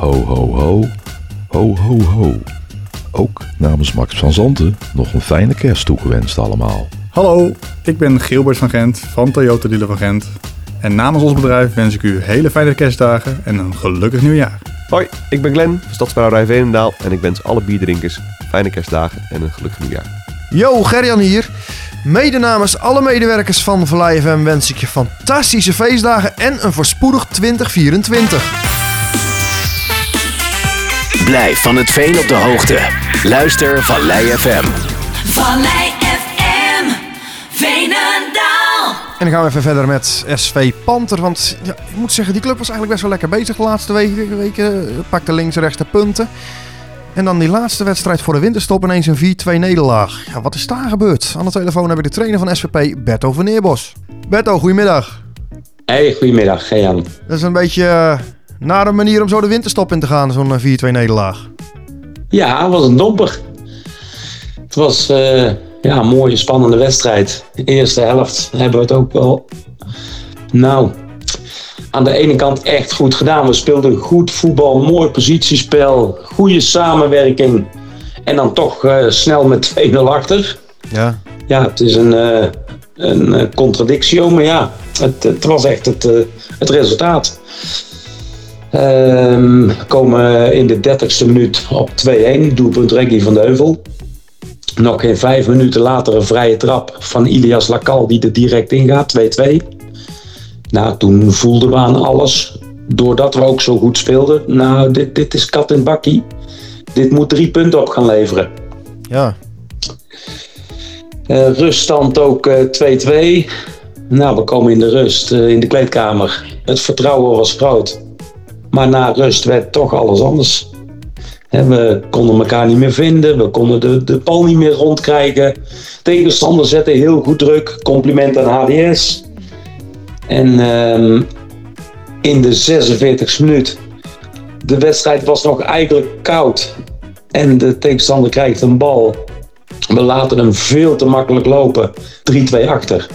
Ho, ho, ho. Ho, ho, ho. Ook namens Max van Zanten nog een fijne kerst toegewenst allemaal. Hallo, ik ben Gilbert van Gent van Toyota Dealer van Gent. En namens ons bedrijf wens ik u hele fijne kerstdagen en een gelukkig nieuwjaar. Hoi, ik ben Glenn van Stadsbrouwerij Veenendaal en ik wens alle bierdrinkers fijne kerstdagen en een gelukkig nieuwjaar. Yo, Gerjan hier. Mede namens alle medewerkers van Vallei FM wens ik je fantastische feestdagen en een voorspoedig 2024. Blijf van het veen op de hoogte. Luister Vallei FM. Vallei FM, Veenendaal. En dan gaan we even verder met SV Panter. Want ja, ik moet zeggen, die club was eigenlijk best wel lekker bezig de laatste weken. weken pakte links en rechts de punten. En dan die laatste wedstrijd voor de winterstop ineens een 4-2 nederlaag. Ja, wat is daar gebeurd? Aan de telefoon heb ik de trainer van SVP, Berto van Neerbos. Berto, goedemiddag. Hey, goedemiddag, Gejan. Dat is een beetje uh, nare manier om zo de winterstop in te gaan, zo'n 4-2 nederlaag. Ja, het was een domper. Het was uh, ja, een mooie, spannende wedstrijd. De eerste helft hebben we het ook wel... Nou, aan de ene kant echt goed gedaan. We speelden goed voetbal, mooi positiespel, goede samenwerking. En dan toch uh, snel met 2-0 achter. Ja. Ja, het is een, uh, een contradictio, maar ja, het, het was echt het, het resultaat. Um, we komen in de 30ste minuut op 2-1, doelpunt Reggie van de Heuvel. Nog geen vijf minuten later een vrije trap van Ilias Lakal die er direct ingaat, 2-2. Nou, toen voelden we aan alles. Doordat we ook zo goed speelden. Nou, dit, dit is kat en bakkie. Dit moet drie punten op gaan leveren. Ja. Uh, ruststand ook 2-2. Uh, nou, we komen in de rust, uh, in de kleedkamer. Het vertrouwen was groot. Maar na rust werd toch alles anders. We konden elkaar niet meer vinden. We konden de, de bal niet meer rondkrijgen. Tegenstander zette heel goed druk. Compliment aan HDS. En um, in de 46e minuut, de wedstrijd was nog eigenlijk koud. En de tegenstander krijgt een bal. We laten hem veel te makkelijk lopen. 3-2 achter.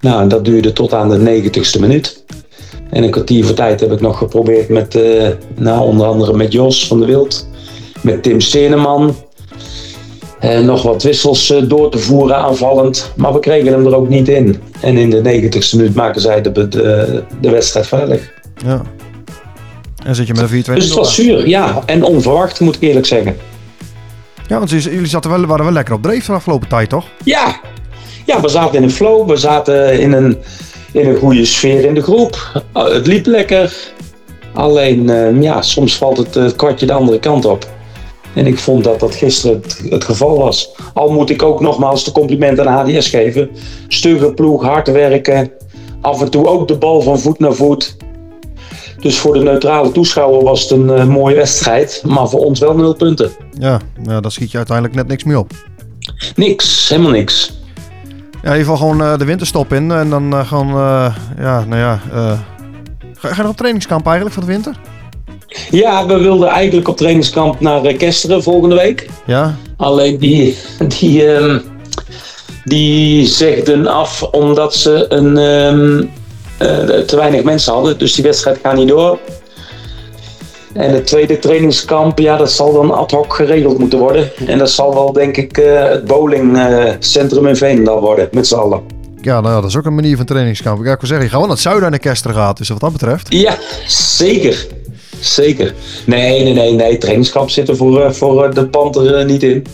Nou, dat duurde tot aan de 90ste minuut. En een kwartier voor tijd heb ik nog geprobeerd met, uh, nou, onder andere met Jos van de Wild. Met Tim Steneman. En nog wat wissels uh, door te voeren aanvallend. Maar we kregen hem er ook niet in. En in de 90ste minuut maken zij de, de, de wedstrijd veilig. Ja. En zit je met een 4-2 Dus het was zuur, ja. En onverwacht, moet ik eerlijk zeggen. Ja, want jullie zaten wel, waren wel lekker op dreef de afgelopen tijd, toch? Ja. Ja, we zaten in een flow. We zaten in een, in een goede sfeer in de groep. Het liep lekker. Alleen, uh, ja, soms valt het, het kwartje de andere kant op. En ik vond dat dat gisteren het, het, geval was. Al moet ik ook nogmaals de complimenten aan HDS geven. Stugge ploeg, hard werken. Af en toe ook de bal van voet naar voet. Dus voor de neutrale toeschouwer was het een uh, mooie wedstrijd. Maar voor ons wel nul punten. Ja, ja, daar schiet je uiteindelijk net niks meer op. Niks, helemaal niks. Ja, in ieder geval gewoon uh, de winterstop in. En dan uh, gewoon, ja, nou ja. ga, ga je nog op trainingskamp eigenlijk voor de winter? Ja, we wilden eigenlijk op trainingskamp naar Kesteren volgende week. Ja. Alleen die, die, um, die zegden af omdat ze een, um, uh, te weinig mensen hadden. Dus die wedstrijd gaat niet door. En het tweede trainingskamp, ja, dat zal dan ad hoc geregeld moeten worden. En dat zal wel, denk ik, uh, het bowlingcentrum in Veenendaal worden, met z'n allen. Ja, nou ja, dat is ook een manier van trainingskamp. Ik ga zeggen, je gaat wel naar het zuiden en de Kesteren gaat, dus wat dat betreft. Ja, zeker. Zeker. Nee, nee, nee, nee. Trainingskamp zit er voor, uh, voor de Panther uh, niet in.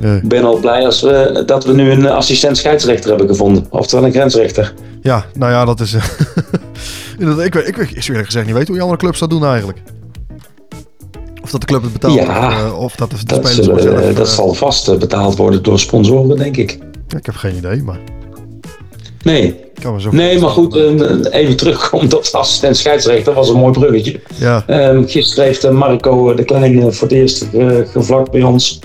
Nee. Ik ben al blij als we, dat we nu een assistent scheidsrechter hebben gevonden. Oftewel een grensrechter. Ja, nou ja, dat is... ik, weet, ik, ik, ik eerlijk gezegd niet weet hoe die andere clubs dat doen eigenlijk. Of dat de club het betaalt. Ja, of, of dat de, dat, spelers zullen, zelf, dat zal vast betaald worden door sponsoren, denk ik. Ik heb geen idee, maar... Nee, kan me zo nee maar goed, even terugkomt op de assistent scheidsrechter, was een mooi bruggetje. Ja. Um, gisteren heeft Marco de Kleine voor het eerst gevlakt bij ons.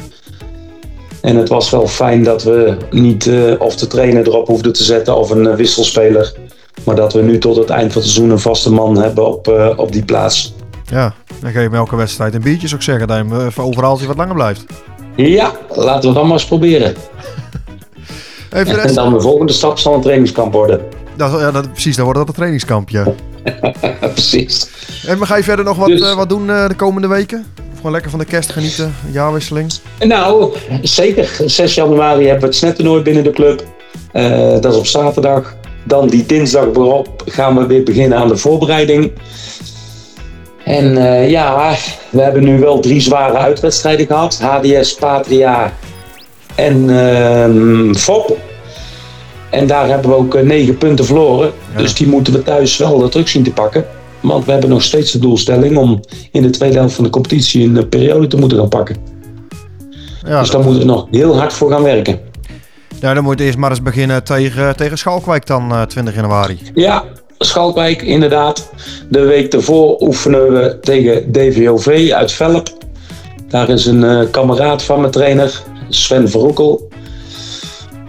En het was wel fijn dat we niet uh, of de trainer erop hoefden te zetten of een uh, wisselspeler. Maar dat we nu tot het eind van het seizoen een vaste man hebben op, op die plaats. Ja, dan ga je elke wedstrijd een biertje ook zeggen dat je hem overal als hij wat langer blijft. Ja, laten we dan maar eens proberen. Even en dan de volgende stap zal een trainingskamp worden. Dat, ja, dat, precies, dan wordt dat een trainingskampje. precies. En ga je verder nog wat, Dus- eh, wat doen eh, de komende weken? Of gewoon lekker van de kerst genieten, jaarwisseling? Nou, zeker. 6 januari hebben we het snettoernooi binnen de club. Eh, dat is op zaterdag. Dan die dinsdag erop gaan we weer beginnen aan de voorbereiding. En eh, ja, we hebben nu wel drie zware uitwedstrijden gehad. HDS, Patria en ehm FOP. En daar hebben we ook eh, negen punten verloren. Dus die moeten we thuis wel eh, terug zien te pakken. Want we hebben nog steeds de doelstelling om in de tweede helft van de competitie een periode te moeten gaan pakken. Ja, Dus daar moeten we nog heel hard voor gaan werken. ja, dan moet je eerst maar eens beginnen tegen, tegen Schalkwijk dan, eh, 20 januari. Ja, Schalkwijk inderdaad. De week ervoor oefenen we tegen DVOV uit Velp. Daar is een eh, kameraad van mijn trainer, Sven Verroekel.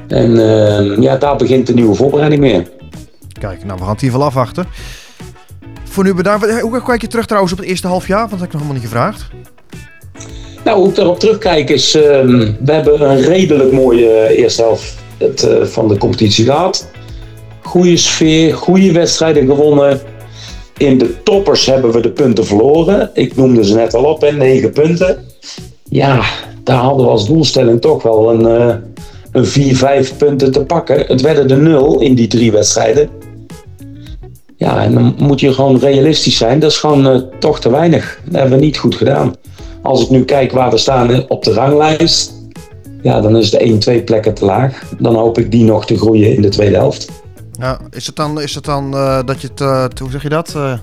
En eh, ja, daar begint de nieuwe voorbereiding mee. Kijk, nou, we gaan het hier wel afwachten. Voor nu bedankt. Hoe kijk je terug trouwens op het eerste half jaar? Want dat heb ik nog helemaal niet gevraagd. Nou, hoe ik daarop terugkijk is, ehm, we hebben een redelijk mooie eerste helft het, eh, van de competitie gehad. Goede sfeer, goede wedstrijden gewonnen. In de toppers hebben we de punten verloren. Ik noemde ze net al op, hè, 9 punten. Ja, daar hadden we als doelstelling toch wel een, eh, een 4, 5 punten te pakken. Het werden er 0 in die drie wedstrijden. Ja, en dan moet je gewoon realistisch zijn. Dat is gewoon eh, toch te weinig. Dat hebben we niet goed gedaan. Als ik nu kijk waar we staan op de ranglijst, ja, dan is de 1, 2 plekken te laag. Dan hoop ik die nog te groeien in de tweede helft. Ja, is het dan, is het dan eh, dat je het, eh, hoe zeg je dat? Eh,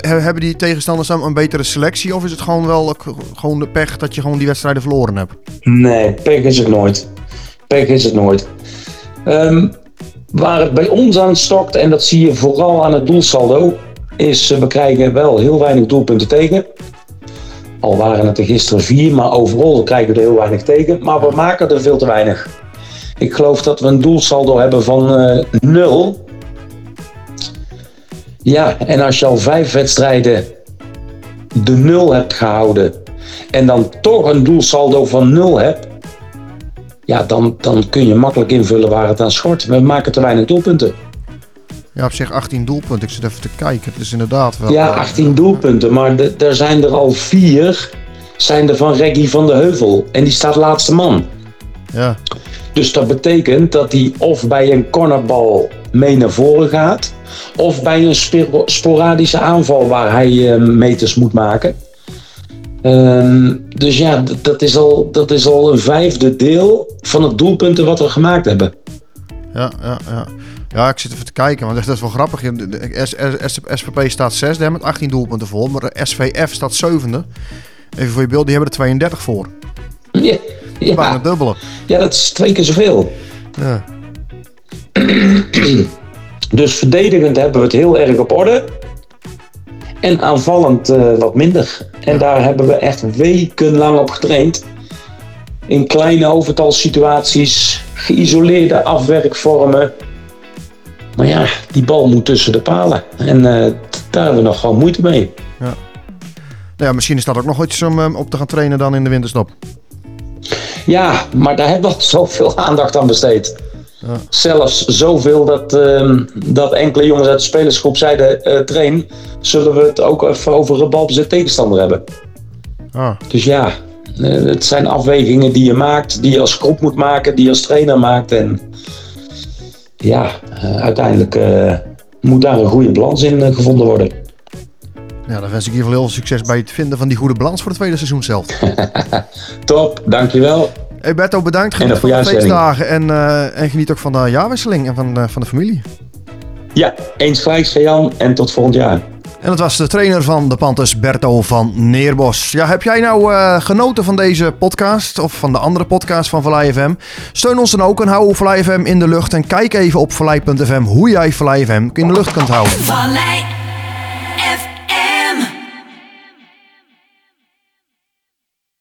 hebben die tegenstanders dan een betere selectie? Of is het gewoon wel gewoon de pech dat je gewoon die wedstrijden verloren hebt? Nee, pech is het nooit. Pech is het nooit. Ehm, waar het bij ons aan stokt, en dat zie je vooral aan het doelsaldo, is we krijgen wel heel weinig doelpunten tegen. Al waren het er gisteren vier, maar overal krijgen we er heel weinig tegen. Maar we maken er veel te weinig. Ik geloof dat we een doelsaldo hebben van eh nul. Ja, en als je al vijf wedstrijden de nul hebt gehouden en dan toch een doelsaldo van nul hebt, ja, dan, dan kun je makkelijk invullen waar het aan schort. We maken te weinig doelpunten. Ja, op zich 18 doelpunten. Ik zit even te kijken. Het is inderdaad wel... Ja, eh, 18 doelpunten, maar de- er zijn er al vier zijn er van Reggie van de Heuvel. En die staat laatste man. Ja, Dus dat betekent dat hij of bij een cornerbal mee naar voren gaat, of bij een sporadische aanval waar hij eh, meters moet maken. Ehm, dus ja, dat is, al, dat is al een vijfde deel van het doelpunten wat we gemaakt hebben. ja, ja, ja. Ja, ik zit even te kijken, want dat is wel grappig. SVP staat zesde met 18 doelpunten voor, maar de SVF staat zevende. Even voor je beeld, die hebben er 32 voor. Ja, ja, dubbele. ja, dat is twee keer zoveel. Ja. Dus verdedigend hebben we het heel erg op orde. En aanvallend eh, wat minder. En daar hebben we echt wekenlang op getraind. In kleine overtalsituaties, geïsoleerde afwerkvormen. Maar ja, die bal moet tussen de palen. En eh, daar hebben we nog gewoon moeite mee. Nou ja, misschien is dat ook nog iets om eh, op te gaan trainen dan in de winterstop. Ja, maar daar hebben we al zoveel aandacht aan besteed. Ja. Zelfs zoveel dat, ehm, dat enkele jongens uit de spelersgroep zeiden: eh, train, zullen we het ook even over een balbezit tegenstander hebben. Ah, Dus ja, eh, het zijn afwegingen die je maakt, die je als groep moet maken, die je als trainer maakt. En ja, eh, uiteindelijk moet daar een goede balans in gevonden worden. Ja, dan wens ik in ieder geval heel veel succes bij het vinden van die goede balans voor het tweede seizoen zelf. Top, dankjewel. Hey Berto, bedankt. En Geniet een van de feestdagen en, eh, en geniet ook van de jaarwisseling en van, eh, van de familie. Ja, eens gelijk, Jan, en tot volgend jaar. En dat was de trainer van de Panthers, Berto van Neerbos. Ja, heb jij nou eh, genoten van deze podcast of van de andere podcast van Vallei FM? Steun ons dan ook en hou Vallei FM in de lucht. En kijk even op vallei.fm hoe jij Vallei FM in de lucht kunt houden. Vallei